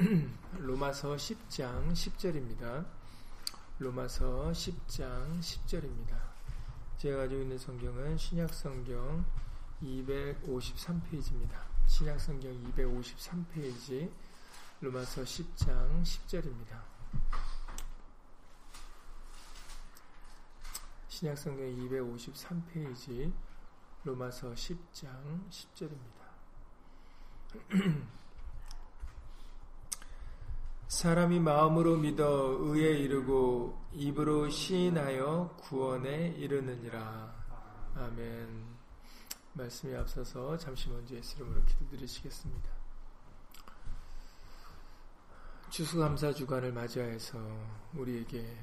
로마서 10장 10절입니다. 로마서 10장 10절입니다. 제가 가지고 있는 성경은 신약성경 253페이지입니다. 신약성경 253페이지 로마서 10장 10절입니다. 신약성경 253페이지 로마서 10장 10절입니다. 사람이 마음으로 믿어 의에 이르고 입으로 시인하여 구원에 이르느니라. 아멘. 말씀이 앞서서 잠시 먼저 예수 이름으로 기도드리시겠습니다. 추수감사 주간을 맞이하여서 우리에게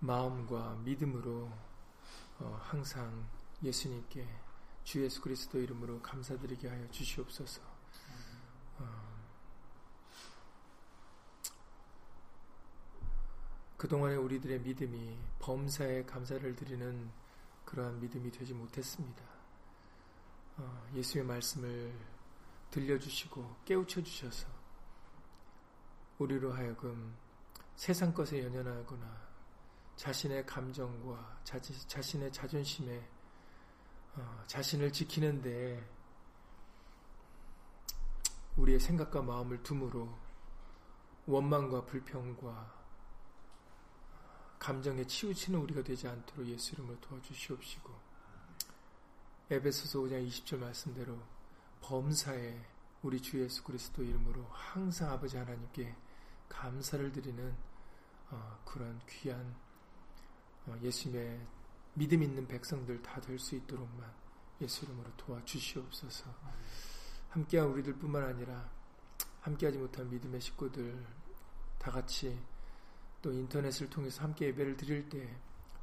마음과 믿음으로 어, 항상 예수님께 주 예수 그리스도 이름으로 감사드리게 하여 주시옵소서. 그동안의 우리들의 믿음이 범사에 감사를 드리는 그러한 믿음이 되지 못했습니다. 어, 예수의 말씀을 들려주시고 깨우쳐 주셔서 우리로 하여금 세상 것에 연연하거나 자신의 감정과 자, 자신의 자존심에 어, 자신을 지키는데 우리의 생각과 마음을 둠으로 원망과 불평과 감정에 치우치는 우리가 되지 않도록 예수 이름으로 도와주시옵시고 에베소서 5장 20절 말씀대로 범사에 우리 주 예수 그리스도 이름으로 항상 아버지 하나님께 감사를 드리는 어, 그런 귀한 어, 예수님의 믿음 있는 백성들 다 될 수 있도록만 예수 이름으로 도와주시옵소서. 함께한 우리들 뿐만 아니라 함께하지 못한 믿음의 식구들 다 같이 또 인터넷을 통해서 함께 예배를 드릴 때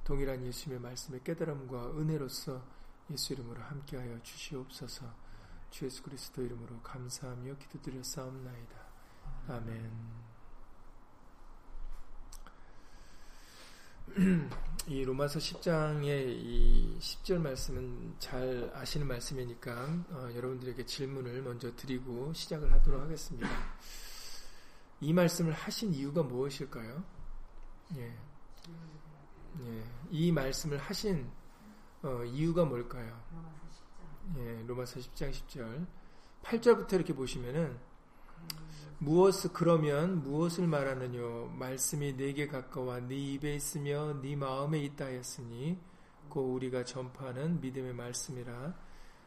동일한 예수님의 말씀의 깨달음과 은혜로서 예수 이름으로 함께하여 주시옵소서. 주 예수 그리스도 이름으로 감사하며 기도드려 싸움나이다. 아멘. 이 로마서 10장의 이 10절 말씀은 잘 아시는 말씀이니까 어, 여러분들에게 질문을 먼저 드리고 시작을 하도록 하겠습니다. 이 말씀을 하신 이유가 무엇일까요? 예. 예. 이 말씀을 하신 어, 이유가 뭘까요? 예, 로마서 10장 10절. 8절부터 이렇게 보시면은 무엇을 그러면 무엇을 말하느뇨 말씀이 내게 가까워 네 입에 있으며 네 마음에 있다 하였으니 곧 우리가 전파하는 믿음의 말씀이라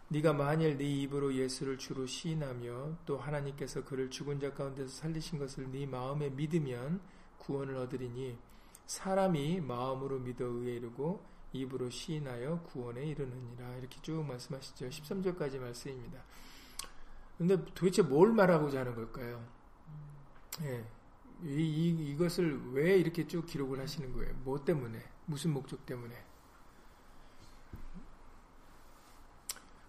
네가 만일 네 입으로 예수를 주로 시인하며 또 하나님께서 그를 죽은 자 가운데서 살리신 것을 네 마음에 믿으면 구원을 얻으리니 사람이 마음으로 믿어 의에 이르고 입으로 시인하여 구원에 이르느니라 이렇게 쭉 말씀하시죠. 13절까지 말씀입니다. 근데 도대체 뭘 말하고자 하는 걸까요? 예. 이, 이, 이것을 왜 이렇게 쭉 기록을 하시는 거예요? 뭐 때문에? 무슨 목적 때문에?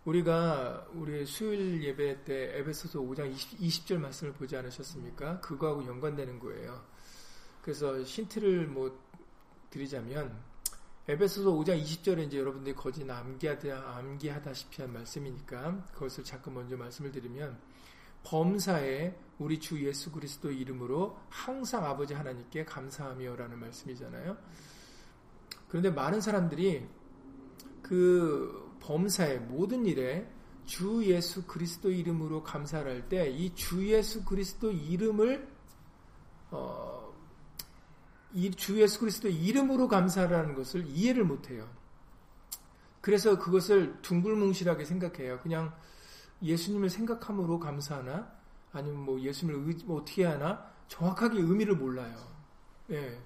우리가 우리 수요일 예배 때 에베소서 5장 20, 20절 말씀을 보지 않으셨습니까? 그거하고 연관되는 거예요. 그래서 힌트를 뭐 드리자면 에베소서 5장 20절에 이제 여러분들이 거짓 암기하다 암기하다시피 한 말씀이니까 그것을 잠깐 먼저 말씀을 드리면 범사에 우리 주 예수 그리스도 이름으로 항상 아버지 하나님께 감사하며 라는 말씀이잖아요. 그런데 많은 사람들이 그 범사의 모든 일에 주 예수 그리스도 이름으로 감사를 할 때 이 주 예수 그리스도 이름을 어, 주 예수 그리스도 이름으로 감사하는 것을 이해를 못해요. 그래서 그것을 둥글뭉실하게 생각해요. 그냥 예수님을 생각함으로 감사하나 아니면 뭐 예수님을 뭐 어떻게 하나 정확하게 의미를 몰라요. 예.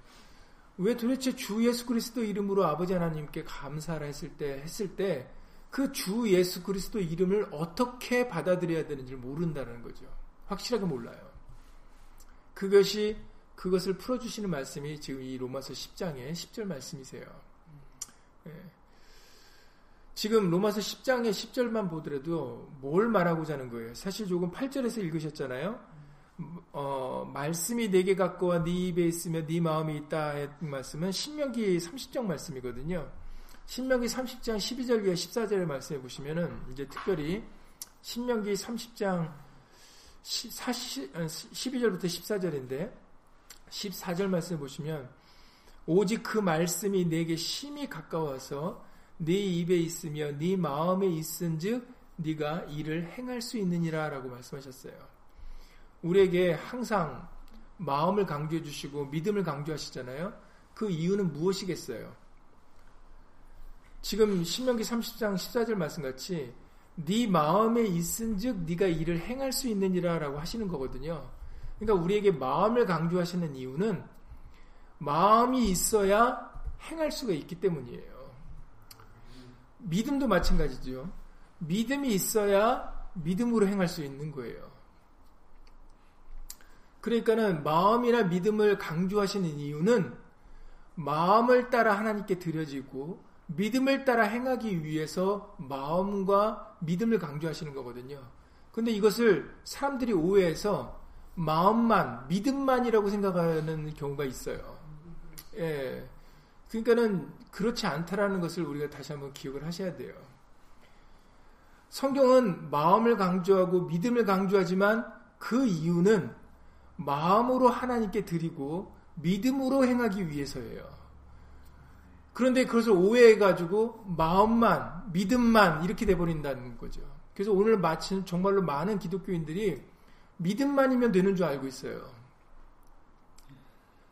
왜 도대체 주 예수 그리스도 이름으로 아버지 하나님께 감사를 했을 때 했을 때 그 주 예수 그리스도 이름을 어떻게 받아들여야 되는지를 모른다는 거죠. 확실하게 몰라요. 그것이 그것을 풀어주시는 말씀이 지금 이 로마서 10장의 10절 말씀이세요. 예. 지금 로마서 10장의 10절만 보더라도 뭘 말하고자 하는 거예요? 사실 조금 8절에서 읽으셨잖아요. 어, 말씀이 내게 갖고와 네 입에 있으며 네 마음이 있다 했던 말씀은 신명기 30장 말씀이거든요. 신명기 30장 12절 과 14절의 말씀해 보시면은 이제 특별히 신명기 30장 12절부터 14절인데 14절 말씀 보시면 오직 그 말씀이 내게 심히 가까워서 네 입에 있으며 네 마음에 있은즉 네가 이를 행할 수 있느니라라고 말씀하셨어요. 우리에게 항상 마음을 강조해 주시고 믿음을 강조하시잖아요. 그 이유는 무엇이겠어요? 지금 신명기 30장 14절 말씀같이 네 마음에 있은즉 네가 이를 행할 수 있느니라라고 하시는 거거든요. 그러니까 우리에게 마음을 강조하시는 이유는 마음이 있어야 행할 수가 있기 때문이에요. 믿음도 마찬가지죠. 믿음이 있어야 믿음으로 행할 수 있는 거예요. 그러니까는 마음이나 믿음을 강조하시는 이유는 마음을 따라 하나님께 드려지고 믿음을 따라 행하기 위해서 마음과 믿음을 강조하시는 거거든요. 근데 이것을 사람들이 오해해서 마음만, 믿음만이라고 생각하는 경우가 있어요. 예. 그러니까는 그렇지 않다라는 것을 우리가 다시 한번 기억을 하셔야 돼요. 성경은 마음을 강조하고 믿음을 강조하지만 그 이유는 마음으로 하나님께 드리고 믿음으로 행하기 위해서예요. 그런데 그것을 오해해가지고 마음만, 믿음만 이렇게 돼버린다는 거죠. 그래서 오늘 마침 정말로 많은 기독교인들이 믿음만이면 되는 줄 알고 있어요.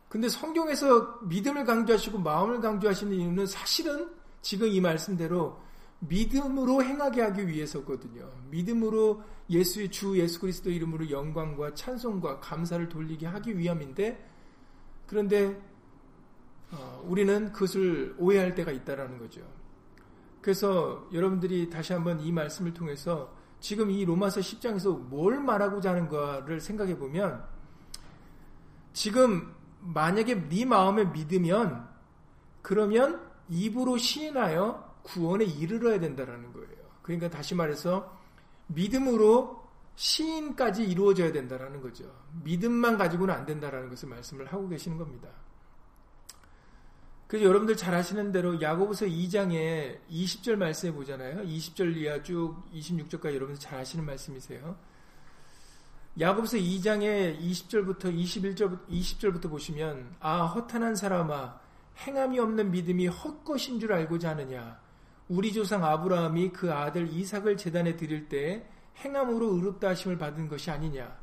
근데 성경에서 믿음을 강조하시고 마음을 강조하시는 이유는 사실은 지금 이 말씀대로 믿음으로 행하게 하기 위해서거든요. 믿음으로 예수의 주 예수 그리스도 이름으로 영광과 찬송과 감사를 돌리게 하기 위함인데 그런데 어, 우리는 그것을 오해할 때가 있다라는 거죠. 그래서 여러분들이 다시 한번 이 말씀을 통해서 지금 이 로마서 10장에서 뭘 말하고자 하는가를 생각해 보면 지금 만약에 네 마음에 믿으면 그러면 입으로 시인하여 구원에 이르러야 된다라는 거예요. 그러니까 다시 말해서 믿음으로 시인까지 이루어져야 된다라는 거죠. 믿음만 가지고는 안 된다라는 것을 말씀을 하고 계시는 겁니다. 그래서 여러분들 잘 아시는 대로 야고보서 2장에 20절 말씀해 보잖아요. 20절 이하 쭉 26절까지 여러분들 잘 아시는 말씀이세요. 야고보서 2장의 20절부터 21절 20절부터 보시면 아 허탄한 사람아 행함이 없는 믿음이 헛것인 줄 알고자 하느냐 우리 조상 아브라함이 그 아들 이삭을 제단에 드릴 때 행함으로 의롭다 하심을 받은 것이 아니냐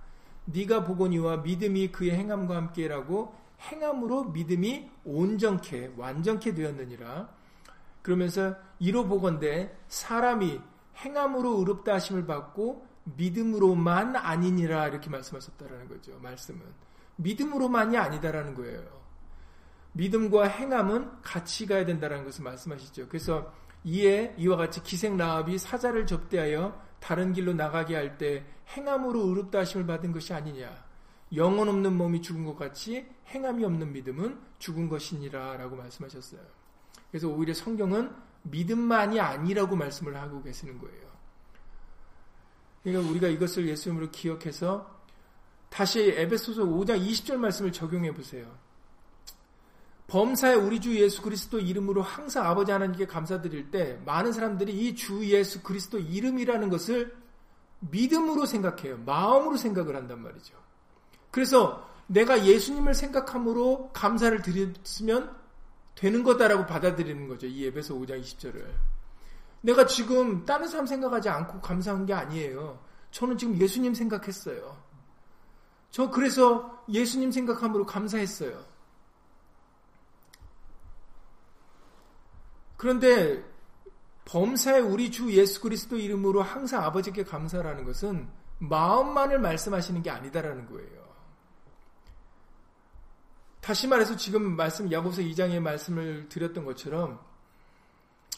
네가 보거니와 믿음이 그의 행함과 함께라고 행함으로 믿음이 온전케 완전케 되었느니라 그러면서 이로 보건대 사람이 행함으로 의롭다 하심을 받고 믿음으로만 아니니라 이렇게 말씀하셨다라는 거죠. 말씀은 믿음으로만이 아니다라는 거예요. 믿음과 행함은 같이 가야 된다라는 것을 말씀하시죠. 그래서 이에 이와 같이 기생 라합이 사자를 접대하여 다른 길로 나가게 할 때 행함으로 의롭다 하심을 받은 것이 아니냐. 영혼 없는 몸이 죽은 것 같이 행함이 없는 믿음은 죽은 것이니라 라고 말씀하셨어요. 그래서 오히려 성경은 믿음만이 아니라고 말씀을 하고 계시는 거예요. 그러니까 우리가 이것을 예수님으로 기억해서 다시 에베소서 5장 20절 말씀을 적용해 보세요. 범사에 우리 주 예수 그리스도 이름으로 항상 아버지 하나님께 감사드릴 때 많은 사람들이 이 주 예수 그리스도 이름이라는 것을 믿음으로 생각해요. 마음으로 생각을 한단 말이죠. 그래서 내가 예수님을 생각함으로 감사를 드렸으면 되는 거다라고 받아들이는 거죠. 이 에베소 5장 20절을. 내가 지금 다른 사람 생각하지 않고 감사한 게 아니에요. 저는 지금 예수님 생각했어요. 저 그래서 예수님 생각함으로 감사했어요. 그런데 범사에 우리 주 예수 그리스도 이름으로 항상 아버지께 감사라는 것은 마음만을 말씀하시는 게 아니다라는 거예요. 다시 말해서 지금 말씀 야고보서 2장의 말씀을 드렸던 것처럼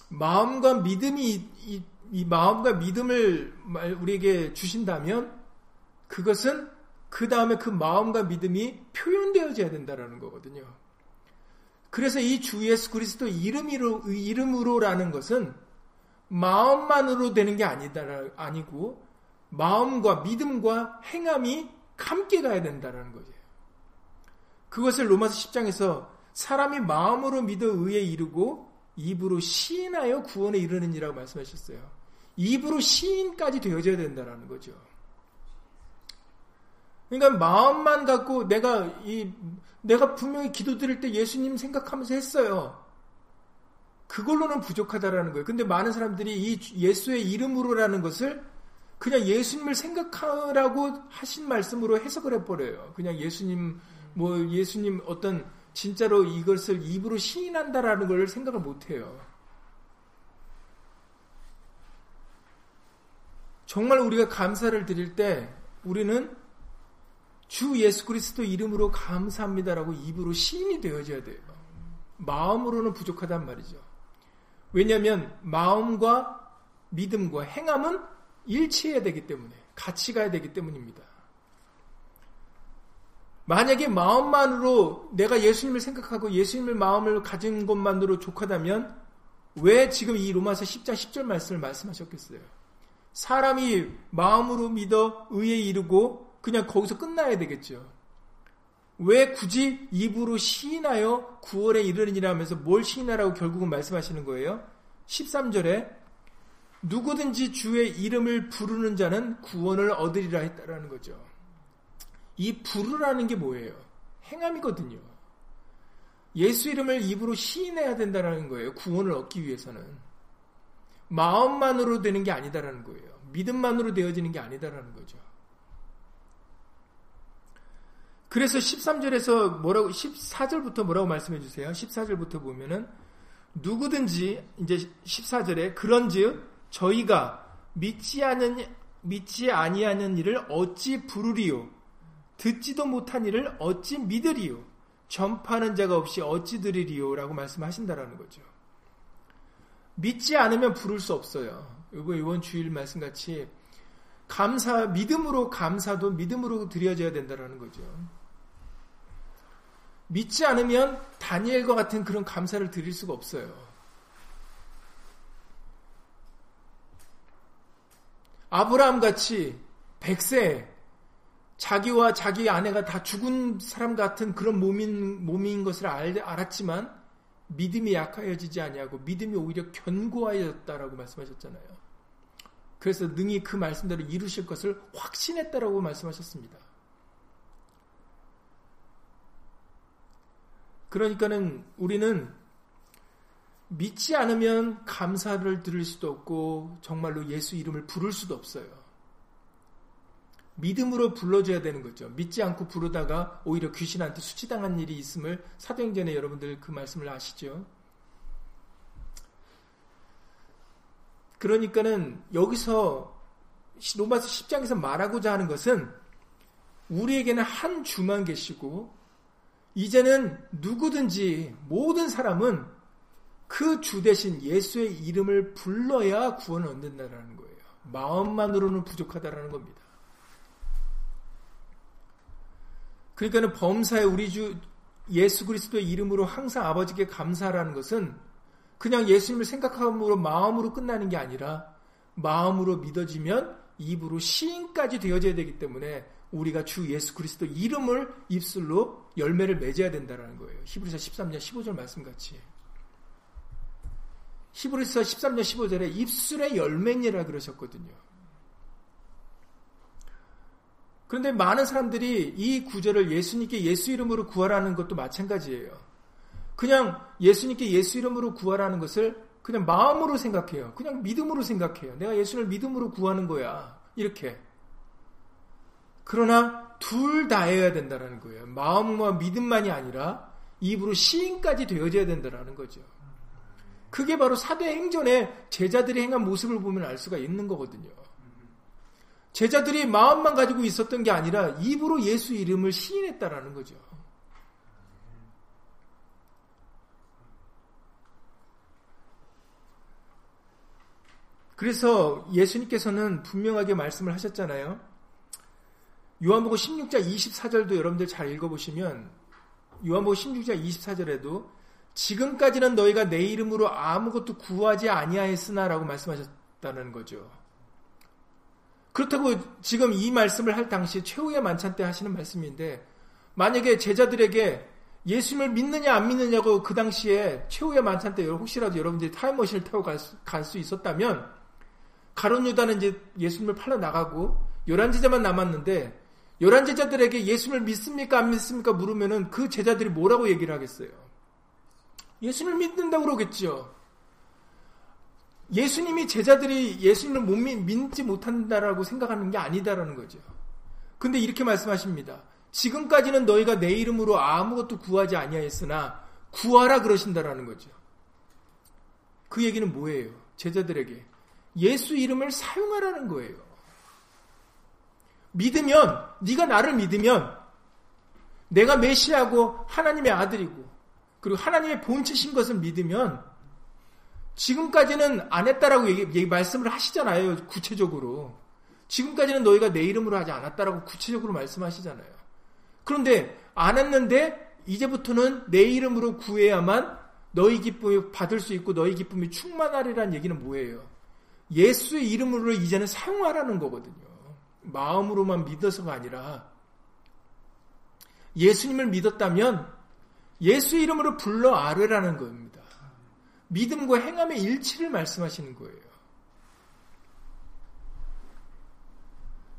마음과 믿음이 이, 이 마음과 믿음을 우리에게 주신다면 그것은 그 다음에 그 마음과 믿음이 표현되어져야 된다라는 거거든요. 그래서 이 주 예수 그리스도 이름으로 이름으로라는 것은 마음만으로 되는 게 아니다 아니고 마음과 믿음과 행함이 함께 가야 된다라는 거죠. 그것을 로마서 10장에서 사람이 마음으로 믿어 의에 이르고 입으로 시인하여 구원에 이르는이라고 말씀하셨어요. 입으로 시인까지 되어져야 된다는 거죠. 그러니까 마음만 갖고 내가 이 내가 분명히 기도 드릴 때 예수님 생각하면서 했어요. 그걸로는 부족하다라는 거예요. 근데 많은 사람들이 이 예수의 이름으로라는 것을 그냥 예수님을 생각하라고 하신 말씀으로 해석을 해버려요. 그냥 예수님, 뭐, 예수님 어떤, 진짜로 이것을 입으로 시인한다라는 걸 생각을 못 해요. 정말 우리가 감사를 드릴 때 우리는 주 예수 그리스도 이름으로 감사합니다라고 입으로 시인이 되어져야 돼요. 마음으로는 부족하단 말이죠. 왜냐하면 마음과 믿음과 행함은 일치해야 되기 때문에 같이 가야 되기 때문입니다. 만약에 마음만으로 내가 예수님을 생각하고 예수님을 마음을 가진 것만으로 족하다면 왜 지금 이 로마서 10장 10절 말씀을 말씀하셨겠어요? 사람이 마음으로 믿어 의에 이르고 그냥 거기서 끝나야 되겠죠. 왜 굳이 입으로 시인하여 구원에 이르느니라 하면서 뭘 시인하라고 결국은 말씀하시는 거예요? 13절에 누구든지 주의 이름을 부르는 자는 구원을 얻으리라 했다라는 거죠. 이 부르라는 게 뭐예요? 행함이거든요. 예수 이름을 입으로 시인해야 된다는 거예요. 구원을 얻기 위해서는. 마음만으로 되는 게 아니다라는 거예요. 믿음만으로 되어지는 게 아니다라는 거죠. 그래서 13절에서 뭐라고 14절부터 뭐라고 말씀해 주세요. 14절부터 보면은 누구든지 이제 14절에 그런즉 저희가 믿지 않은 믿지 아니하는 일을 어찌 부르리요 듣지도 못한 일을 어찌 믿으리요 전파하는 자가 없이 어찌 들으리요 라고 말씀하신다라는 거죠. 믿지 않으면 부를 수 없어요. 이거 이번 주일 말씀 같이 감사 믿음으로 감사도 믿음으로 드려져야 된다라는 거죠. 믿지 않으면 다니엘과 같은 그런 감사를 드릴 수가 없어요. 아브라함 같이 백세 자기와 자기 아내가 다 죽은 사람 같은 그런 몸인 몸인 것을 알, 알았지만 믿음이 약하여지지 아니하고 믿음이 오히려 견고하였다라고 말씀하셨잖아요. 그래서 능히 그 말씀대로 이루실 것을 확신했다라고 말씀하셨습니다. 그러니까는 우리는 믿지 않으면 감사를 들을 수도 없고 정말로 예수 이름을 부를 수도 없어요. 믿음으로 불러줘야 되는 거죠. 믿지 않고 부르다가 오히려 귀신한테 수치당한 일이 있음을 사도행전에 여러분들 그 말씀을 아시죠? 그러니까는 여기서 로마서 10장에서 말하고자 하는 것은 우리에게는 한 주만 계시고 이제는 누구든지 모든 사람은 그 주 대신 예수의 이름을 불러야 구원을 얻는다라는 거예요. 마음만으로는 부족하다라는 겁니다. 그러니까는 범사에 우리 주 예수 그리스도의 이름으로 항상 아버지께 감사라는 것은 그냥 예수님을 생각함으로 마음으로 끝나는 게 아니라 마음으로 믿어지면 입으로 시인까지 되어져야 되기 때문에 우리가 주 예수 그리스도 이름을 입술로 열매를 맺어야 된다는 거예요. 히브리서 13년 15절 말씀같이. 히브리서 13년 15절에 입술의 열매니라 그러셨거든요. 그런데 많은 사람들이 이 구절을 예수님께 예수 이름으로 구하라는 것도 마찬가지예요. 그냥 예수님께 예수 이름으로 구하라는 것을 그냥 마음으로 생각해요. 그냥 믿음으로 생각해요. 내가 예수를 믿음으로 구하는 거야. 이렇게. 그러나 둘 다 해야 된다는 거예요. 마음과 믿음만이 아니라 입으로 시인까지 되어져야 된다는 거죠. 그게 바로 사도행전에 제자들이 행한 모습을 보면 알 수가 있는 거거든요. 제자들이 마음만 가지고 있었던 게 아니라 입으로 예수 이름을 시인했다라는 거죠. 그래서 예수님께서는 분명하게 말씀을 하셨잖아요. 요한복음 16장 24절도 여러분들 잘 읽어보시면 요한복음 16장 24절에도 지금까지는 너희가 내 이름으로 아무것도 구하지 아니하였으나라고 말씀하셨다는 거죠. 그렇다고 지금 이 말씀을 할 당시 최후의 만찬 때 하시는 말씀인데 만약에 제자들에게 예수님을 믿느냐 안 믿느냐고 그 당시에 최후의 만찬 때 혹시라도 여러분들이 타임머신을 타고 갈 수 있었다면 가론 유다는 이제 예수님을 팔러 나가고 열한 제자만 남았는데 열한 제자들에게 예수를 믿습니까 안 믿습니까 물으면은 그 제자들이 뭐라고 얘기를 하겠어요? 예수를 믿는다고 그러겠죠. 예수님이 제자들이 예수님을 못 믿, 믿지 못한다라고 생각하는 게 아니다라는 거죠. 근데 이렇게 말씀하십니다. 지금까지는 너희가 내 이름으로 아무것도 구하지 아니하였으나 구하라 그러신다라는 거죠. 그 얘기는 뭐예요? 제자들에게 예수 이름을 사용하라는 거예요. 믿으면 네가 나를 믿으면 내가 메시아고 하나님의 아들이고 그리고 하나님의 본체신 것을 믿으면 지금까지는 안 했다라고 얘기, 얘기 말씀을 하시잖아요. 구체적으로. 지금까지는 너희가 내 이름으로 하지 않았다라고 구체적으로 말씀하시잖아요. 그런데 안 했는데 이제부터는 내 이름으로 구해야만 너희 기쁨이 받을 수 있고 너희 기쁨이 충만하리라는 얘기는 뭐예요? 예수의 이름으로 이제는 사용하라는 거거든요. 마음으로만 믿어서가 아니라 예수님을 믿었다면 예수 이름으로 불러 아뢰라는 겁니다. 믿음과 행함의 일치를 말씀하시는 거예요.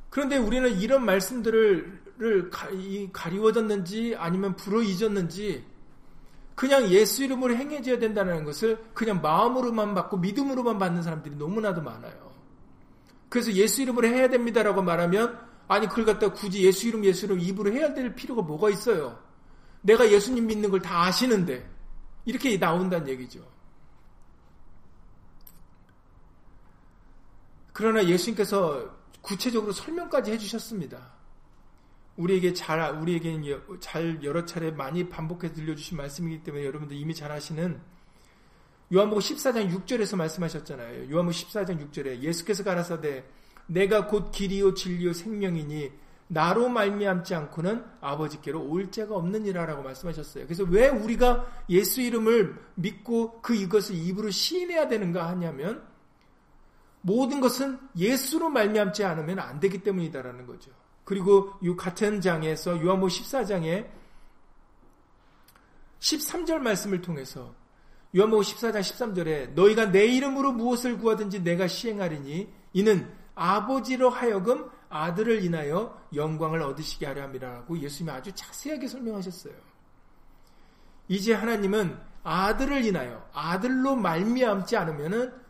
그런데 우리는 이런 말씀들을 가리워졌는지 아니면 불어 잊었는지 그냥 예수 이름으로 행해져야 된다는 것을 그냥 마음으로만 받고 믿음으로만 받는 사람들이 너무나도 많아요. 그래서 예수 이름으로 해야 됩니다라고 말하면 아니 그걸 갖다 굳이 예수 이름 예수 이름 입으로 해야 될 필요가 뭐가 있어요? 내가 예수님 믿는 걸 다 아시는데 이렇게 나온다는 얘기죠. 그러나 예수님께서 구체적으로 설명까지 해주셨습니다. 우리에게 잘, 우리에게는 잘 여러 차례 많이 반복해서 들려주신 말씀이기 때문에 여러분들 이미 잘 아시는 요한복음 14장 6절에서 말씀하셨잖아요. 요한복음 14장 6절에 예수께서 가라사대 내가 곧 길이요 진리요 생명이니 나로 말미암지 않고는 아버지께로 올 자가 없느니라라고 말씀하셨어요. 그래서 왜 우리가 예수 이름을 믿고 그 이것을 입으로 시인해야 되는가 하냐면 모든 것은 예수로 말미암지 않으면 안 되기 때문이다라는 거죠. 그리고 이 같은 장에서 요한복 14장에 13절 말씀을 통해서 요한복 14장 13절에 너희가 내 이름으로 무엇을 구하든지 내가 시행하리니 이는 아버지로 하여금 아들을 인하여 영광을 얻으시게 하려 함이라고 예수님이 아주 자세하게 설명하셨어요. 이제 하나님은 아들을 인하여 아들로 말미암지 않으면은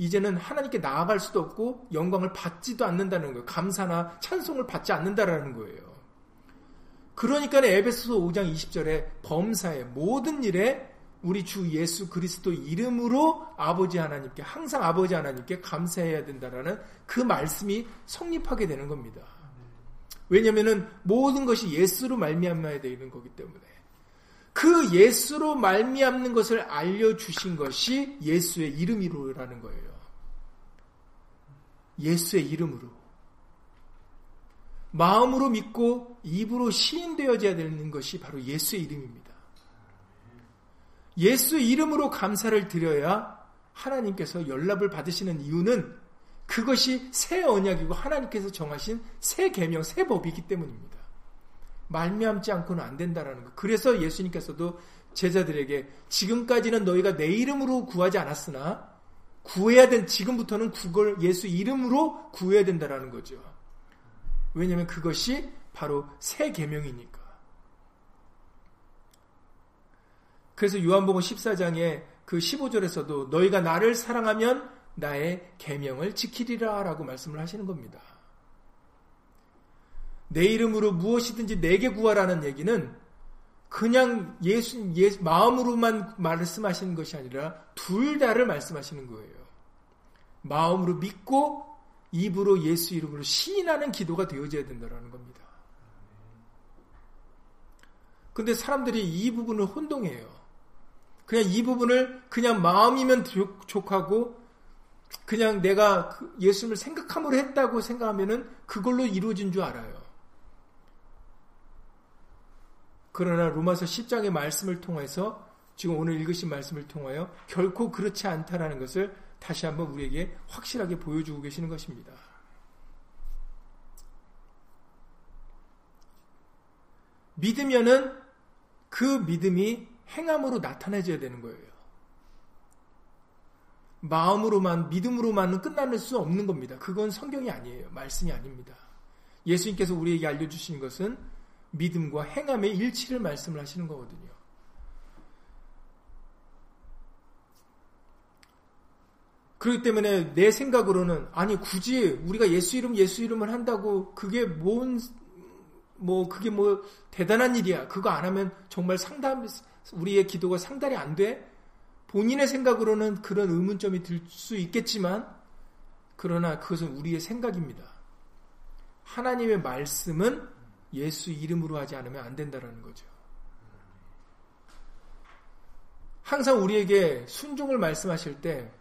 이제는 하나님께 나아갈 수도 없고 영광을 받지도 않는다는 거예요. 감사나 찬송을 받지 않는다라는 거예요. 그러니까 에베소서 5장 20절에 범사의 모든 일에 우리 주 예수 그리스도 이름으로 아버지 하나님께 항상 아버지 하나님께 감사해야 된다라는 그 말씀이 성립하게 되는 겁니다. 왜냐하면 모든 것이 예수로 말미암아야 되는 거기 때문에 그 예수로 말미암는 것을 알려 주신 것이 예수의 이름이로라는 거예요. 예수의 이름으로. 마음으로 믿고 입으로 시인되어져야 되는 것이 바로 예수의 이름입니다. 예수 이름으로 감사를 드려야 하나님께서 연락을 받으시는 이유는 그것이 새 언약이고 하나님께서 정하신 새 계명, 새 법이기 때문입니다. 말미암지 않고는 안 된다라는 거. 그래서 예수님께서도 제자들에게 지금까지는 너희가 내 이름으로 구하지 않았으나 구해야 된 지금부터는 그걸 예수 이름으로 구해야 된다라는 거죠. 왜냐하면 그것이 바로 새 계명이니까. 그래서 요한복음 14장에 그 15절에서도 너희가 나를 사랑하면 나의 계명을 지키리라라고 말씀을 하시는 겁니다. 내 이름으로 무엇이든지 내게 구하라는 얘기는 그냥 예수, 예수 마음으로만 말씀하시는 것이 아니라 둘 다를 말씀하시는 거예요. 마음으로 믿고 입으로 예수 이름으로 시인하는 기도가 되어져야 된다는 겁니다. 근데 사람들이 이 부분을 혼동해요. 그냥 이 부분을 그냥 마음이면 족하고 그냥 내가 그 예수님을 생각함으로 했다고 생각하면은 그걸로 이루어진 줄 알아요. 그러나 로마서 10장의 말씀을 통해서 지금 오늘 읽으신 말씀을 통하여 결코 그렇지 않다라는 것을 다시 한번 우리에게 확실하게 보여주고 계시는 것입니다. 믿으면은 그 믿음이 행함으로 나타내져야 되는 거예요. 마음으로만, 믿음으로만은 끝날 수 없는 겁니다. 그건 성경이 아니에요. 말씀이 아닙니다. 예수님께서 우리에게 알려주신 것은 믿음과 행함의 일치를 말씀을 하시는 거거든요. 그렇기 때문에 내 생각으로는 아니 굳이 우리가 예수 이름 예수 이름을 한다고 그게 뭔 뭐 그게 뭐 대단한 일이야. 그거 안 하면 정말 상담 우리의 기도가 상달이 안 돼. 본인의 생각으로는 그런 의문점이 들 수 있겠지만 그러나 그것은 우리의 생각입니다. 하나님의 말씀은 예수 이름으로 하지 않으면 안 된다라는 거죠. 항상 우리에게 순종을 말씀하실 때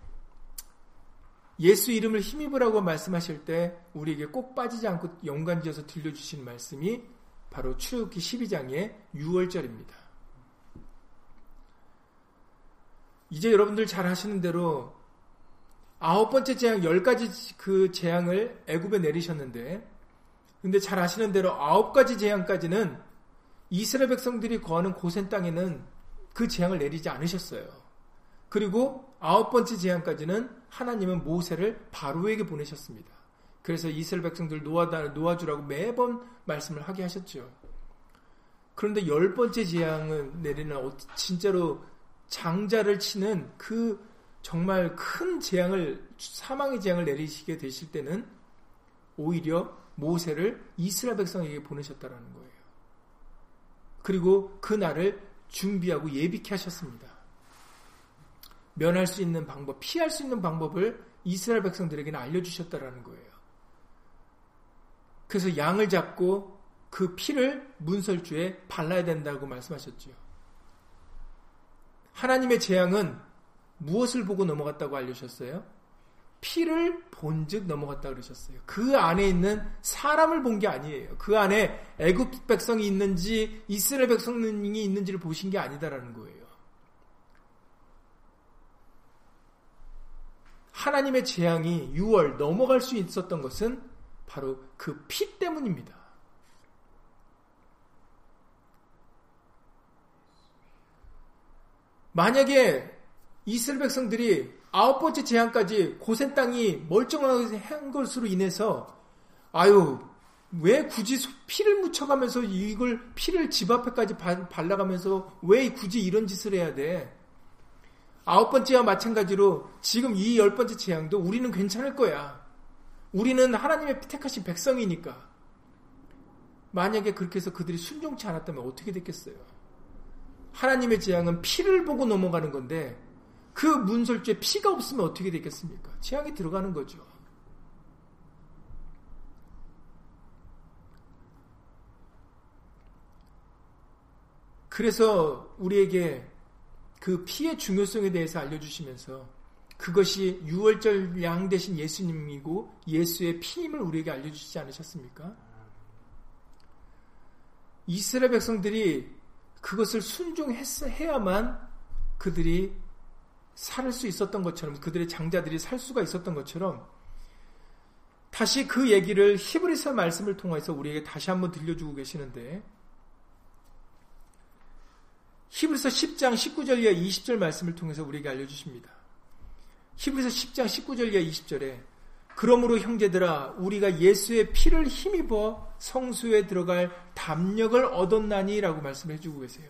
예수 이름을 힘입으라고 말씀하실 때 우리에게 꼭 빠지지 않고 연관지어서 들려주신 말씀이 바로 출애굽기 12장의 6월절입니다. 이제 여러분들 잘 하시는 대로 아홉 번째 재앙, 열 가지 그 재앙을 애굽에 내리셨는데, 근데 잘 아시는 대로 아홉 가지 재앙까지는 이스라엘 백성들이 거하는 고센 땅에는 그 재앙을 내리지 않으셨어요. 그리고 아홉 번째 재앙까지는 하나님은 모세를 바로에게 보내셨습니다. 그래서 이스라엘 백성들 놓아주라고 매번 말씀을 하게 하셨죠. 그런데 열 번째 재앙을 내리는 어, 진짜로 장자를 치는 그 정말 큰 재앙을 사망의 재앙을 내리시게 되실 때는 오히려 모세를 이스라엘 백성에게 보내셨다라는 거예요. 그리고 그 날을 준비하고 예비케 하셨습니다. 면할 수 있는 방법, 피할 수 있는 방법을 이스라엘 백성들에게는 알려주셨다라는 거예요. 그래서 양을 잡고 그 피를 문설주에 발라야 된다고 말씀하셨죠. 하나님의 재앙은 무엇을 보고 넘어갔다고 알려주셨어요? 피를 본즉 넘어갔다 그러셨어요. 그 안에 있는 사람을 본 게 아니에요. 그 안에 애굽 백성이 있는지 이스라엘 백성이 있는지를 보신 게 아니다라는 거예요. 하나님의 재앙이 6월 넘어갈 수 있었던 것은 바로 그 피 때문입니다. 만약에 이스라엘 백성들이 아홉 번째 재앙까지 고센 땅이 멀쩡하게 한 것으로 인해서 아유 왜 굳이 피를 묻혀가면서 이걸 피를 집 앞에까지 발라가면서 왜 굳이 이런 짓을 해야 돼? 아홉 번째와 마찬가지로 지금 이 열 번째 재앙도 우리는 괜찮을 거야. 우리는 하나님의 택하신 백성이니까. 만약에 그렇게 해서 그들이 순종치 않았다면 어떻게 됐겠어요? 하나님의 재앙은 피를 보고 넘어가는 건데 그 문설주에 피가 없으면 어떻게 되겠습니까? 재앙이 들어가는 거죠. 그래서 우리에게 그 피의 중요성에 대해서 알려주시면서 그것이 유월절 양 대신 예수님이고 예수의 피임을 우리에게 알려주시지 않으셨습니까? 이스라엘 백성들이 그것을 순종해야만 그들이 살 수 있었던 것처럼 그들의 장자들이 살 수가 있었던 것처럼 다시 그 얘기를 히브리서 말씀을 통해서 우리에게 다시 한번 들려주고 계시는데 히브리서 10장 19절 이하 20절 말씀을 통해서 우리에게 알려주십니다. 히브리서 10장 19절 이하 20절에 그러므로 형제들아 우리가 예수의 피를 힘입어 성수에 들어갈 담력을 얻었나니라고 말씀해 주고 계세요.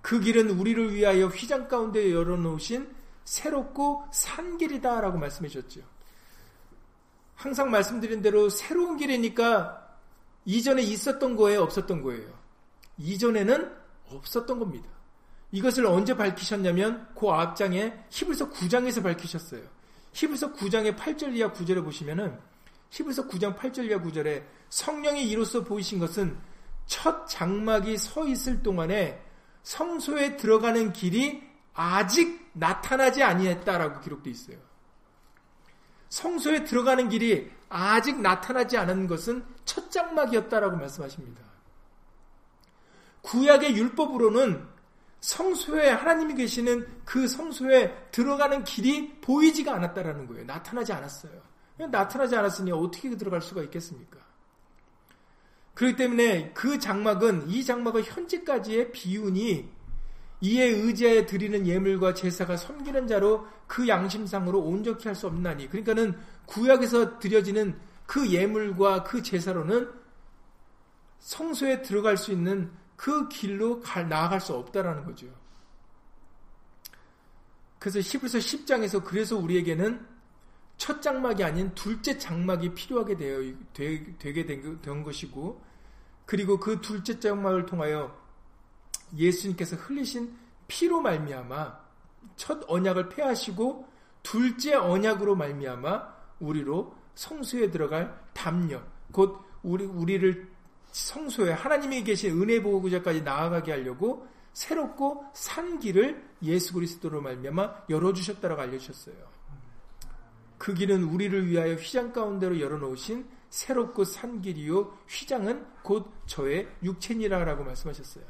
그 길은 우리를 위하여 휘장 가운데 열어놓으신 새롭고 산 길이다라고 말씀해 주셨죠. 항상 말씀드린 대로 새로운 길이니까 이전에 있었던 거에 없었던 거예요. 이전에는 없었던 겁니다. 이것을 언제 밝히셨냐면 그 앞장에 히브리서 9장에서 밝히셨어요. 히브리서 9장의 8절 이하 9절에 보시면은 히브리서 9장 8절 이하 9절에 성령이 이로써 보이신 것은 첫 장막이 서 있을 동안에 성소에 들어가는 길이 아직 나타나지 아니했다라고 기록되어 있어요. 성소에 들어가는 길이 아직 나타나지 않은 것은 첫 장막이었다라고 말씀하십니다. 구약의 율법으로는 성소에 하나님이 계시는 그 성소에 들어가는 길이 보이지가 않았다라는 거예요. 나타나지 않았어요. 나타나지 않았으니 어떻게 들어갈 수가 있겠습니까? 그렇기 때문에 그 장막은 이 장막의 현재까지의 비운이 이에 의지하여 드리는 예물과 제사가 섬기는 자로 그 양심상으로 온전히 할 수 없나니 그러니까는 구약에서 드려지는 그 예물과 그 제사로는 성소에 들어갈 수 있는 그 길로 갈, 나아갈 수 없다라는 거죠. 그래서 히브리서 10장에서 그래서 우리에게는 첫 장막이 아닌 둘째 장막이 필요하게 되어 되, 게 된, 된 것이고 그리고 그 둘째 장막을 통하여 예수님께서 흘리신 피로 말미암아 첫 언약을 폐하시고 둘째 언약으로 말미암아 우리로 성소에 들어갈 담력 곧 우리 우리를 성소에 하나님이 계신 은혜 보호구자까지 나아가게 하려고 새롭고 산 길을 예수 그리스도로 말미암아 열어 주셨다라고 알려 주셨어요. 그 길은 우리를 위하여 휘장 가운데로 열어 놓으신 새롭고 산 길이요 휘장은 곧 저의 육체니라라고 말씀하셨어요.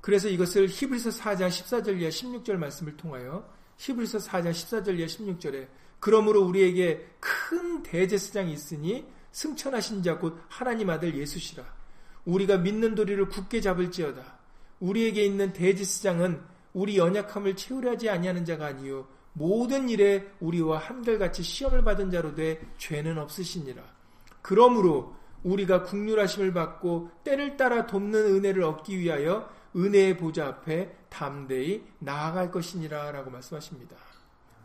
그래서 이것을 히브리서 4장 14절 이하 16절 말씀을 통하여 히브리서 4장 14절 이하 16절에 그러므로 우리에게 큰 대제사장이 있으니 승천하신 자 곧 하나님 아들 예수시라. 우리가 믿는 도리를 굳게 잡을지어다. 우리에게 있는 대제사장은 우리 연약함을 채우려 하지 아니하는 자가 아니요 모든 일에 우리와 한결같이 시험을 받은 자로 돼 죄는 없으시니라. 그러므로 우리가 국률하심을 받고 때를 따라 돕는 은혜를 얻기 위하여 은혜의 보좌 앞에 담대히 나아갈 것이니라 라고 말씀하십니다.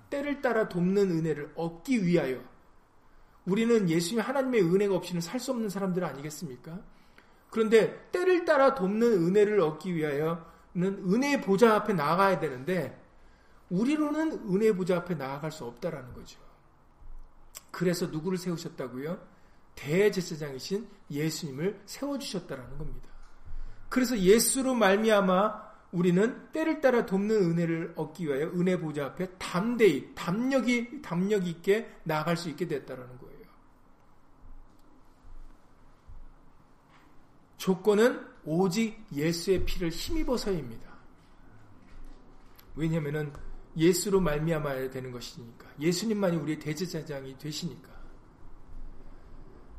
때를 따라 돕는 은혜를 얻기 위하여 우리는 예수님 하나님의 은혜가 없이는 살 수 없는 사람들 아니겠습니까? 그런데 때를 따라 돕는 은혜를 얻기 위하여는 은혜의 보좌 앞에 나아가야 되는데 우리로는 은혜의 보좌 앞에 나아갈 수 없다라는 거죠. 그래서 누구를 세우셨다고요? 대제사장이신 예수님을 세워 주셨다라는 겁니다. 그래서 예수로 말미암아 우리는 때를 따라 돕는 은혜를 얻기 위하여 은혜 보좌 앞에 담대히 담력이 담력 있게 나아갈 수 있게 됐다라는 거예요. 조건은 오직 예수의 피를 힘입어서입니다. 왜냐하면 예수로 말미암아야 되는 것이니까 예수님만이 우리의 대제사장이 되시니까.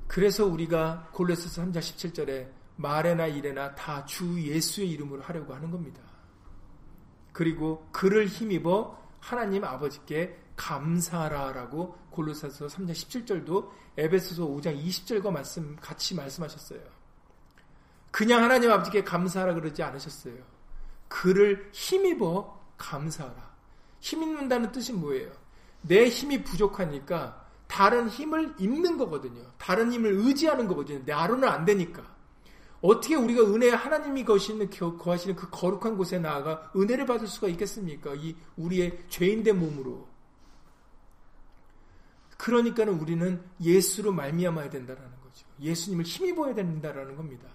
그래서 우리가 골로새서 3장 17절에 말에나 일에나 다 주 예수의 이름으로 하려고 하는 겁니다. 그리고 그를 힘입어 하나님 아버지께 감사하라라고 골로새서 3장 17절도 에베소서 5장 20절과 말씀 같이 말씀하셨어요. 그냥 하나님 아버지께 감사하라 그러지 않으셨어요. 그를 힘입어 감사하라. 힘 입는다는 뜻이 뭐예요? 내 힘이 부족하니까 다른 힘을 입는 거거든요. 다른 힘을 의지하는 거거든요. 나로는 안 되니까. 어떻게 우리가 은혜 하나님이 거시는 거하시는 그 거룩한 곳에 나아가 은혜를 받을 수가 있겠습니까? 이 우리의 죄인된 몸으로. 그러니까는 우리는 예수로 말미암아야 된다라는 거죠. 예수님을 힘입어야 된다라는 겁니다.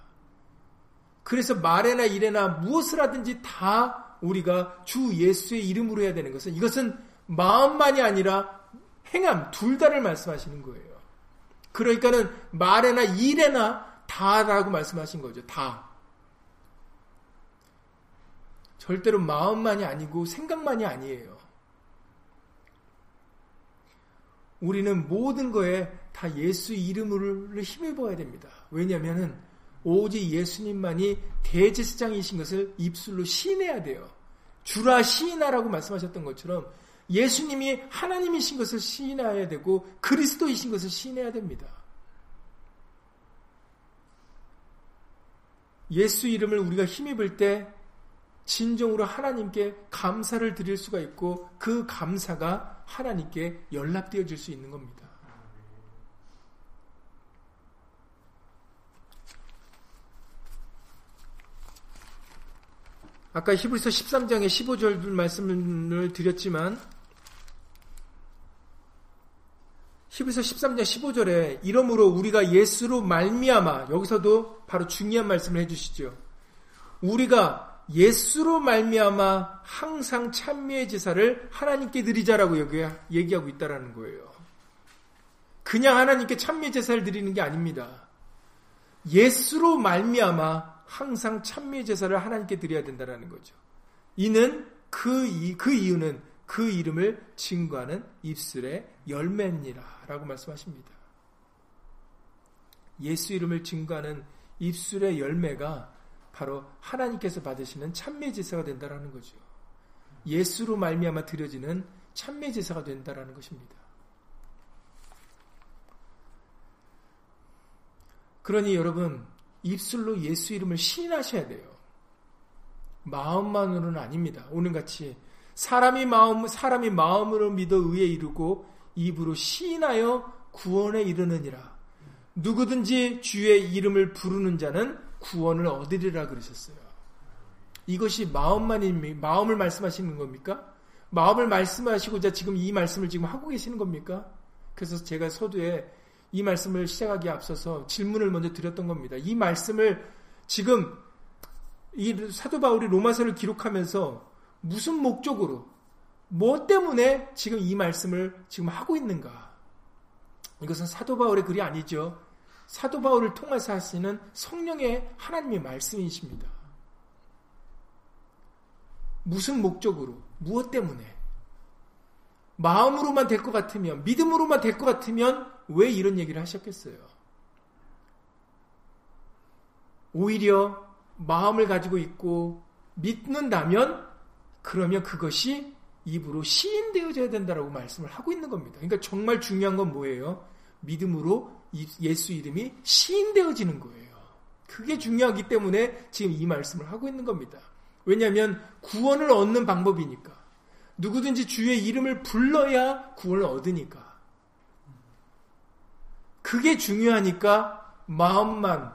그래서 말에나 일에나 무엇을 하든지 다 우리가 주 예수의 이름으로 해야 되는 것은 이것은 마음만이 아니라 행함 둘 다를 말씀하시는 거예요. 그러니까는 말에나 일에나 다라고 말씀하신 거죠. 다. 절대로 마음만이 아니고 생각만이 아니에요. 우리는 모든 거에 다 예수 이름을 힘입어야 됩니다. 왜냐하면 오직 예수님만이 대제사장이신 것을 입술로 시인해야 돼요. 주라 시인하라고 말씀하셨던 것처럼 예수님이 하나님이신 것을 시인해야 되고 그리스도이신 것을 시인해야 됩니다. 예수 이름을 우리가 힘입을 때 진정으로 하나님께 감사를 드릴 수가 있고 그 감사가 하나님께 연락되어질 수 있는 겁니다. 아까 히브리서 13장의 15절 말씀을 드렸지만 히브리서 13장 15절에 이러므로 우리가 예수로 말미암아 여기서도 바로 중요한 말씀을 해주시죠. 우리가 예수로 말미암아 항상 찬미의 제사를 하나님께 드리자라고 여기 얘기하고 있다라는 거예요. 그냥 하나님께 찬미 제사를 드리는 게 아닙니다. 예수로 말미암아 항상 찬미 제사를 하나님께 드려야 된다라는 거죠. 이는 그, 이, 그 이유는 그 이름을 증거하는 입술의 열매니라 라고 말씀하십니다. 예수 이름을 증거하는 입술의 열매가 바로 하나님께서 받으시는 찬미 제사가 된다라는 거죠. 예수로 말미암아 드려지는 찬미 제사가 된다라는 것입니다. 그러니 여러분 입술로 예수 이름을 시인하셔야 돼요. 마음만으로는 아닙니다. 오늘같이 사람이 마음 사람이 마음으로 믿어 의에 이르고 입으로 시인하여 구원에 이르느니라. 누구든지 주의 이름을 부르는 자는 구원을 얻으리라 그러셨어요. 이것이 마음만이 마음을 말씀하시는 겁니까? 마음을 말씀하시고자 지금 이 말씀을 지금 하고 계시는 겁니까? 그래서 제가 서두에 이 말씀을 시작하기 앞서서 질문을 먼저 드렸던 겁니다. 이 말씀을 지금 이 사도 바울이 로마서를 기록하면서 무슨 목적으로 뭐 때문에 지금 이 말씀을 지금 하고 있는가? 이것은 사도 바울의 글이 아니죠. 사도 바울을 통해서 하시는 성령의 하나님의 말씀이십니다. 무슨 목적으로, 무엇 때문에? 마음으로만 될 것 같으면, 믿음으로만 될 것 같으면 왜 이런 얘기를 하셨겠어요? 오히려 마음을 가지고 있고 믿는다면 그러면 그것이 입으로 시인되어져야 된다라고 말씀을 하고 있는 겁니다. 그러니까 정말 중요한 건 뭐예요? 믿음으로 예수 이름이 시인되어지는 거예요. 그게 중요하기 때문에 지금 이 말씀을 하고 있는 겁니다. 왜냐하면 구원을 얻는 방법이니까. 누구든지 주의 이름을 불러야 구원을 얻으니까. 그게 중요하니까 마음만,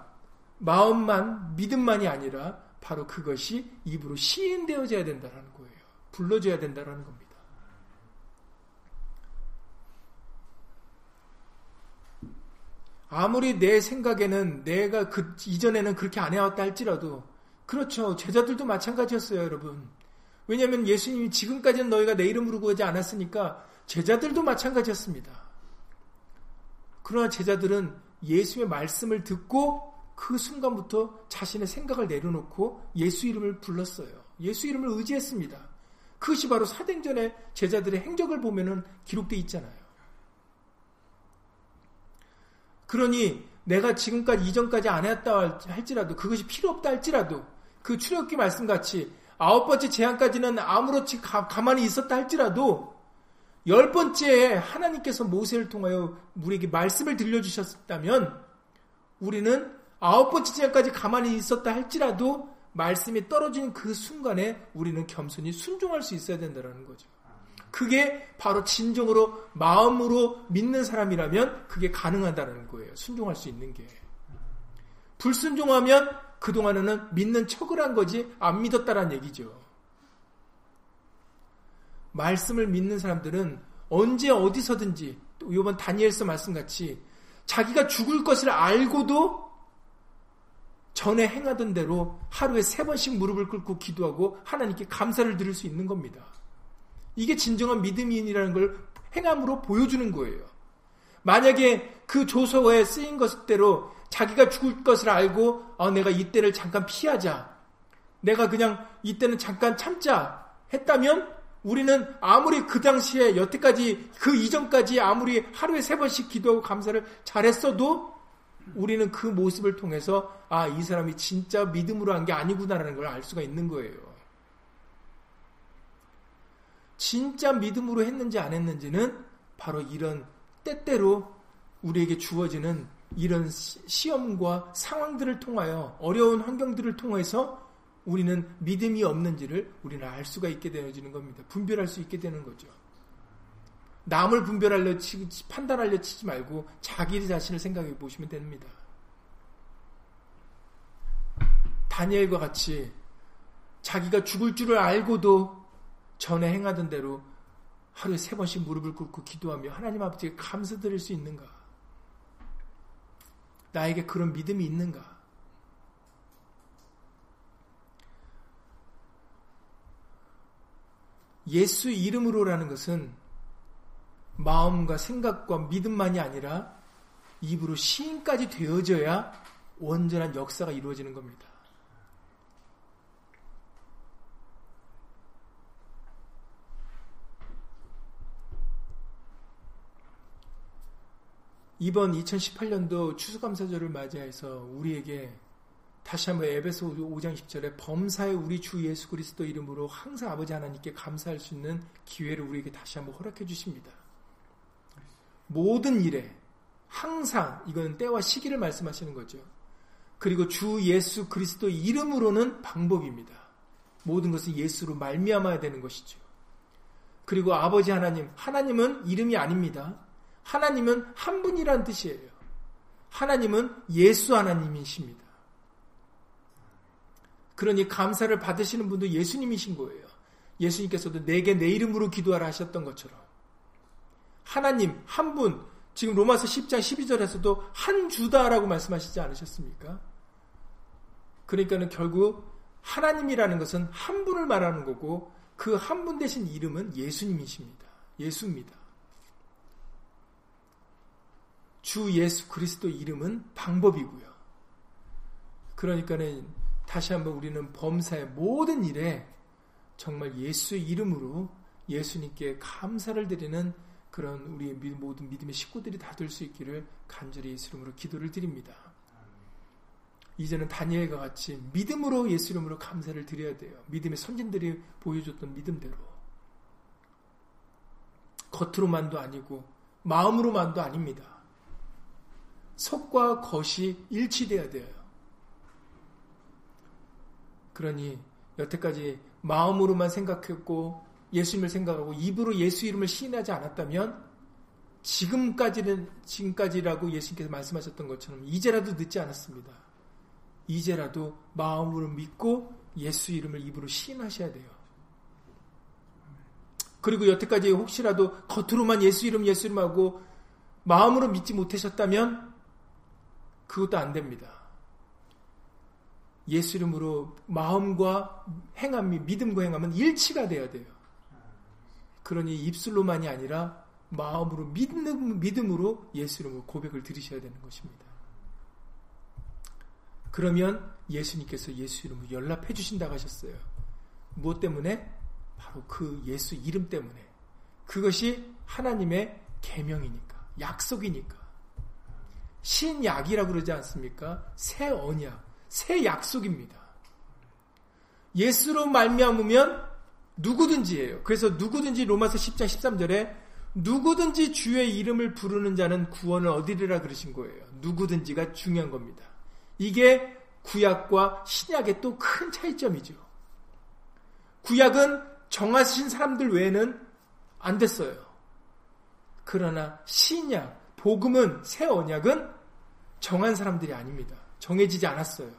마음만, 믿음만이 아니라 바로 그것이 입으로 시인되어져야 된다는 거예요. 불러줘야 된다는 겁니다. 아무리 내 생각에는 내가 그 이전에는 그렇게 안 해왔다 할지라도 그렇죠. 제자들도 마찬가지였어요, 여러분. 왜냐하면 예수님이 지금까지는 너희가 내 이름으로 구하지 않았으니까 제자들도 마찬가지였습니다. 그러나 제자들은 예수의 말씀을 듣고 그 순간부터 자신의 생각을 내려놓고 예수 이름을 불렀어요. 예수 이름을 의지했습니다. 그것이 바로 사도전의 제자들의 행적을 보면은 기록되어 있잖아요. 그러니 내가 지금까지 이전까지 안 했다 할지라도 그것이 필요 없다 할지라도 그 출애굽기 말씀같이 아홉 번째 재앙까지는 아무렇지 가, 가만히 있었다 할지라도 열 번째에 하나님께서 모세를 통하여 우리에게 말씀을 들려주셨다면 우리는 아홉 번째 재앙까지 가만히 있었다 할지라도 말씀이 떨어진 그 순간에 우리는 겸손히 순종할 수 있어야 된다는 거죠. 그게 바로 진정으로 마음으로 믿는 사람이라면 그게 가능하다는 거예요. 순종할 수 있는 게. 불순종하면 그동안에는 믿는 척을 한 거지 안 믿었다라는 얘기죠. 말씀을 믿는 사람들은 언제 어디서든지 또 이번 다니엘서 말씀같이 자기가 죽을 것을 알고도 전에 행하던 대로 하루에 세 번씩 무릎을 꿇고 기도하고 하나님께 감사를 드릴 수 있는 겁니다. 이게 진정한 믿음인이라는 걸 행함으로 보여주는 거예요. 만약에 그 조서에 쓰인 것대로 자기가 죽을 것을 알고 아, 내가 이때를 잠깐 피하자. 내가 그냥 이때는 잠깐 참자 했다면 우리는 아무리 그 당시에 여태까지 그 이전까지 아무리 하루에 세 번씩 기도하고 감사를 잘했어도 우리는 그 모습을 통해서 아, 이 사람이 진짜 믿음으로 한 게 아니구나라는 걸 알 수가 있는 거예요. 진짜 믿음으로 했는지 안 했는지는 바로 이런 때때로 우리에게 주어지는 이런 시험과 상황들을 통하여 어려운 환경들을 통해서 우리는 믿음이 없는지를 우리는 알 수가 있게 되어지는 겁니다. 분별할 수 있게 되는 거죠. 남을 분별하려 치지, 판단하려 치지 말고 자기 자신을 생각해 보시면 됩니다. 다니엘과 같이 자기가 죽을 줄을 알고도 전에 행하던 대로 하루에 세 번씩 무릎을 꿇고 기도하며 하나님 아버지께 감사드릴 수 있는가? 나에게 그런 믿음이 있는가? 예수 이름으로라는 것은 마음과 생각과 믿음만이 아니라 입으로 시인까지 되어져야 온전한 역사가 이루어지는 겁니다. 이번 2018년도 추수감사절을 맞이해서 우리에게 다시 한번 에베소 5장 10절에 범사에 우리 주 예수 그리스도 이름으로 항상 아버지 하나님께 감사할 수 있는 기회를 우리에게 다시 한번 허락해 주십니다. 모든 일에 항상 이건 때와 시기를 말씀하시는 거죠. 그리고 주 예수 그리스도 이름으로는 방법입니다. 모든 것은 예수로 말미암아야 되는 것이죠. 그리고 아버지 하나님, 하나님은 이름이 아닙니다. 하나님은 한 분이란 뜻이에요. 하나님은 예수 하나님이십니다. 그러니 감사를 받으시는 분도 예수님이신 거예요. 예수님께서도 내게 내 이름으로 기도하라 하셨던 것처럼. 하나님, 한 분, 지금 로마서 10장 12절에서도 한 주다라고 말씀하시지 않으셨습니까? 그러니까는 결국 하나님이라는 것은 한 분을 말하는 거고 그 한분 대신 이름은 예수님이십니다. 예수입니다. 주 예수 그리스도 이름은 방법이고요. 그러니까는 다시 한번 우리는 범사의 모든 일에 정말 예수의 이름으로 예수님께 감사를 드리는 그런 우리 모든 믿음의 식구들이 다 될 수 있기를 간절히 예수 이름으로 기도를 드립니다. 이제는 다니엘과 같이 믿음으로 예수 이름으로 감사를 드려야 돼요. 믿음의 선진들이 보여줬던 믿음대로. 겉으로만도 아니고 마음으로만도 아닙니다. 속과 겉이 일치돼야 돼요. 그러니 여태까지 마음으로만 생각했고 예수님을 생각하고 입으로 예수 이름을 시인하지 않았다면 지금까지는 지금까지라고 예수님께서 말씀하셨던 것처럼 이제라도 늦지 않았습니다. 이제라도 마음으로 믿고 예수 이름을 입으로 시인하셔야 돼요. 그리고 여태까지 혹시라도 겉으로만 예수 이름 예수 이름 하고 마음으로 믿지 못하셨다면 그것도 안 됩니다. 예수 이름으로 마음과 행함이 믿음과 행함은 일치가 돼야 돼요. 그러니 입술로만이 아니라 마음으로 믿음, 믿음으로 예수 이름으로 고백을 들으셔야 되는 것입니다. 그러면 예수님께서 예수 이름으로 연락해 주신다고 하셨어요. 무엇 때문에? 바로 그 예수 이름 때문에. 그것이 하나님의 계명이니까, 약속이니까. 신약이라고 그러지 않습니까? 새 언약, 새 약속입니다. 예수로 말미암으면 누구든지예요. 그래서 누구든지 로마서 10장 13절에 누구든지 주의 이름을 부르는 자는 구원을 얻으리라 그러신 거예요. 누구든지가 중요한 겁니다. 이게 구약과 신약의 또 큰 차이점이죠. 구약은 정하신 사람들 외에는 안 됐어요. 그러나 신약, 복음은 새 언약은 정한 사람들이 아닙니다. 정해지지 않았어요.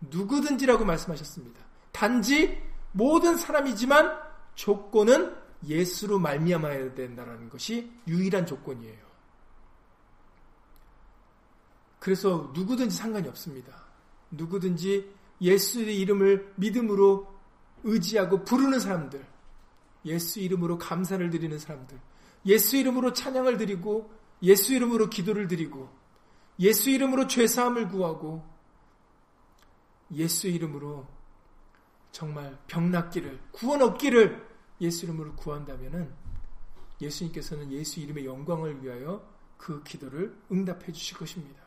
누구든지라고 말씀하셨습니다. 단지 모든 사람이지만 조건은 예수로 말미암아야 된다는 것이 유일한 조건이에요. 그래서 누구든지 상관이 없습니다. 누구든지 예수의 이름을 믿음으로 의지하고 부르는 사람들, 예수 이름으로 감사를 드리는 사람들, 예수 이름으로 찬양을 드리고 예수 이름으로 기도를 드리고 예수 이름으로 죄사함을 구하고 예수 이름으로 정말 병 낫기를 구원 얻기를 예수 이름으로 구한다면은 예수님께서는 예수 이름의 영광을 위하여 그 기도를 응답해 주실 것입니다.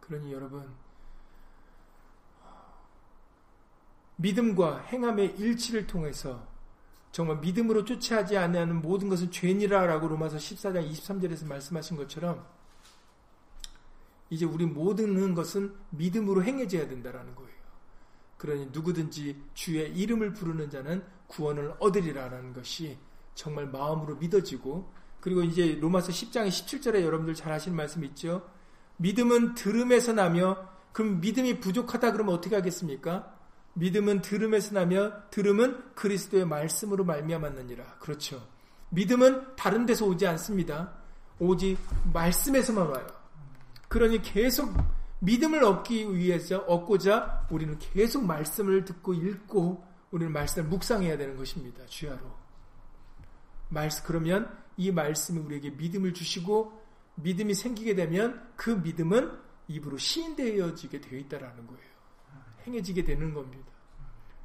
그러니 여러분 믿음과 행함의 일치를 통해서 정말 믿음으로 쫓아하지 않는 모든 것은 죄니라라고 로마서 14장 23절에서 말씀하신 것처럼 이제 우리 모든 것은 믿음으로 행해져야 된다라는 거예요. 그러니 누구든지 주의 이름을 부르는 자는 구원을 얻으리라는 것이 정말 마음으로 믿어지고 그리고 이제 로마서 10장 17절에 여러분들 잘 아시는 말씀 있죠? 믿음은 들음에서 나며 그럼 믿음이 부족하다 그러면 어떻게 하겠습니까? 믿음은 들음에서 나며 들음은 그리스도의 말씀으로 말미암았느니라. 그렇죠. 믿음은 다른 데서 오지 않습니다. 오직 말씀에서만 와요. 그러니 계속 믿음을 얻기 위해서 얻고자 우리는 계속 말씀을 듣고 읽고 우리는 말씀을 묵상해야 되는 것입니다. 주야로. 말씀 그러면 이 말씀이 우리에게 믿음을 주시고 믿음이 생기게 되면 그 믿음은 입으로 시인되어지게 되어 있다라는 거예요. 행해지게 되는 겁니다.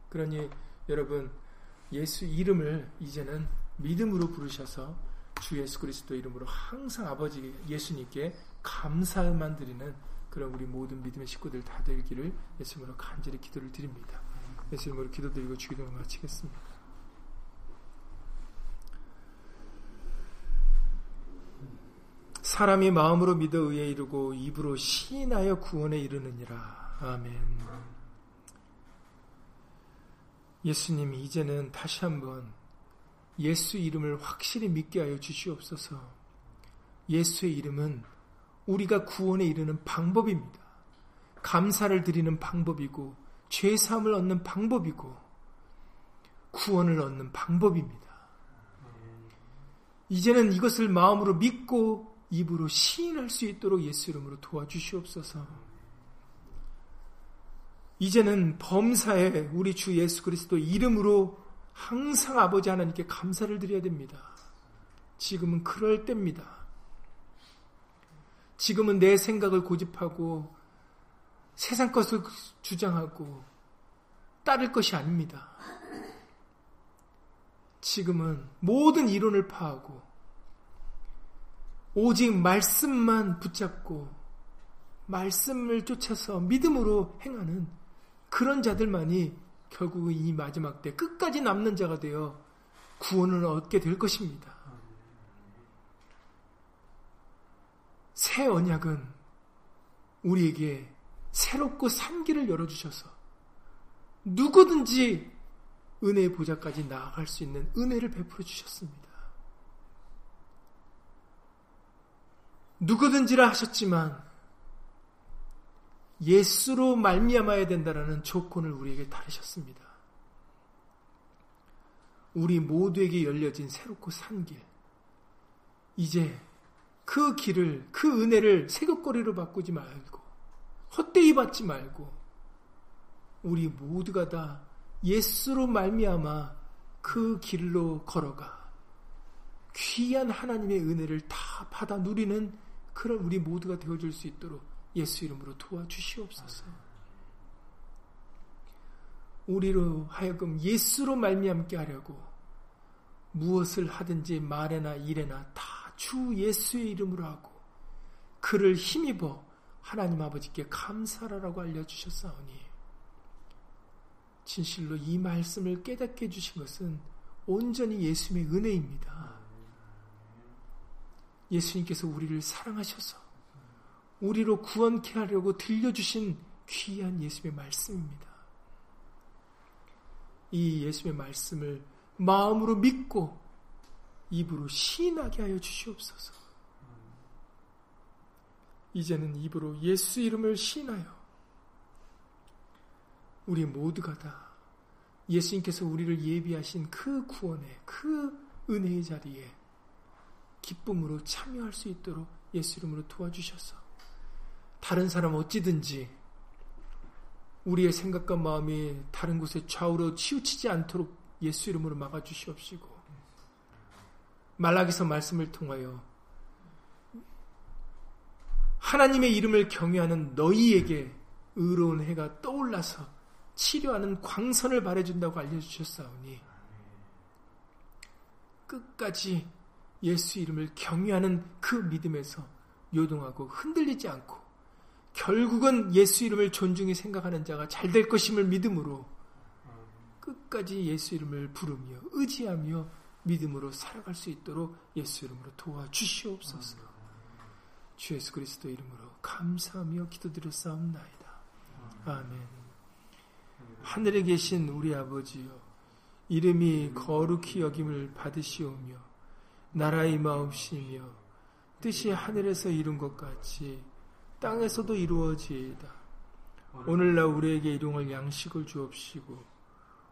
그러니 여러분 예수 이름을 이제는 믿음으로 부르셔서 주 예수 그리스도 이름으로 항상 아버지 예수님께 감사만 드리는 그런 우리 모든 믿음의 식구들 다 되기를 예수님으로 간절히 기도를 드립니다. 예수님으로 기도드리고 주기도를 마치겠습니다. 사람이 마음으로 믿어 의에 이르고 입으로 시인하여 구원에 이르느니라. 아멘. 예수님이 이제는 다시 한번 예수 이름을 확실히 믿게 하여 주시옵소서. 예수의 이름은 우리가 구원에 이르는 방법입니다. 감사를 드리는 방법이고 죄 사함을 얻는 방법이고 구원을 얻는 방법입니다. 이제는 이것을 마음으로 믿고 입으로 시인할 수 있도록 예수 이름으로 도와주시옵소서. 이제는 범사에 우리 주 예수 그리스도 이름으로 항상 아버지 하나님께 감사를 드려야 됩니다. 지금은 그럴 때입니다. 지금은 내 생각을 고집하고 세상 것을 주장하고 따를 것이 아닙니다. 지금은 모든 이론을 파하고 오직 말씀만 붙잡고 말씀을 쫓아서 믿음으로 행하는 그런 자들만이 결국 이 마지막 때 끝까지 남는 자가 되어 구원을 얻게 될 것입니다. 새 언약은 우리에게 새롭고 산 길을 열어주셔서 누구든지 은혜의 보좌까지 나아갈 수 있는 은혜를 베풀어 주셨습니다. 누구든지라 하셨지만 예수로 말미암아야 된다라는 조건을 우리에게 다르셨습니다. 우리 모두에게 열려진 새롭고 산 길. 이제 그 길을 그 은혜를 새벽거리로 바꾸지 말고 헛되이 받지 말고 우리 모두가 다 예수로 말미암아 그 길로 걸어가 귀한 하나님의 은혜를 다 받아 누리는 그런 우리 모두가 되어줄 수 있도록 예수 이름으로 도와주시옵소서. 우리로 하여금 예수로 말미암게 하려고 무엇을 하든지 말에나 일에나 다 주 예수의 이름으로 하고 그를 힘입어 하나님 아버지께 감사라라고 알려주셨사오니 진실로 이 말씀을 깨닫게 해주신 것은 온전히 예수님의 은혜입니다. 예수님께서 우리를 사랑하셔서 우리로 구원케 하려고 들려주신 귀한 예수님의 말씀입니다. 이 예수님의 말씀을 마음으로 믿고 입으로 시인하게 하여 주시옵소서. 이제는 입으로 예수 이름을 시인하여 우리 모두가 다 예수님께서 우리를 예비하신 그 구원의 그 은혜의 자리에 기쁨으로 참여할 수 있도록 예수 이름으로 도와주셔서 다른 사람 어찌든지 우리의 생각과 마음이 다른 곳에 좌우로 치우치지 않도록 예수 이름으로 막아주시옵시고 말라기서 말씀을 통하여 하나님의 이름을 경외하는 너희에게 의로운 해가 떠올라서 치료하는 광선을 발해준다고 알려주셨사오니 끝까지 예수 이름을 경외하는 그 믿음에서 요동하고 흔들리지 않고 결국은 예수 이름을 존중히 생각하는 자가 잘 될 것임을 믿음으로 끝까지 예수 이름을 부르며 의지하며 믿음으로 살아갈 수 있도록 예수 이름으로 도와주시옵소서. 주 예수 그리스도 이름으로 감사하며 기도드렸사옵나이다. 아멘. 하늘에 계신 우리 아버지여 이름이 거룩히 여김을 받으시오며 나라의 마옵시며 뜻이 하늘에서 이룬 것 같이 땅에서도 이루어지이다. 오늘날 우리에게 일용할 양식을 주옵시고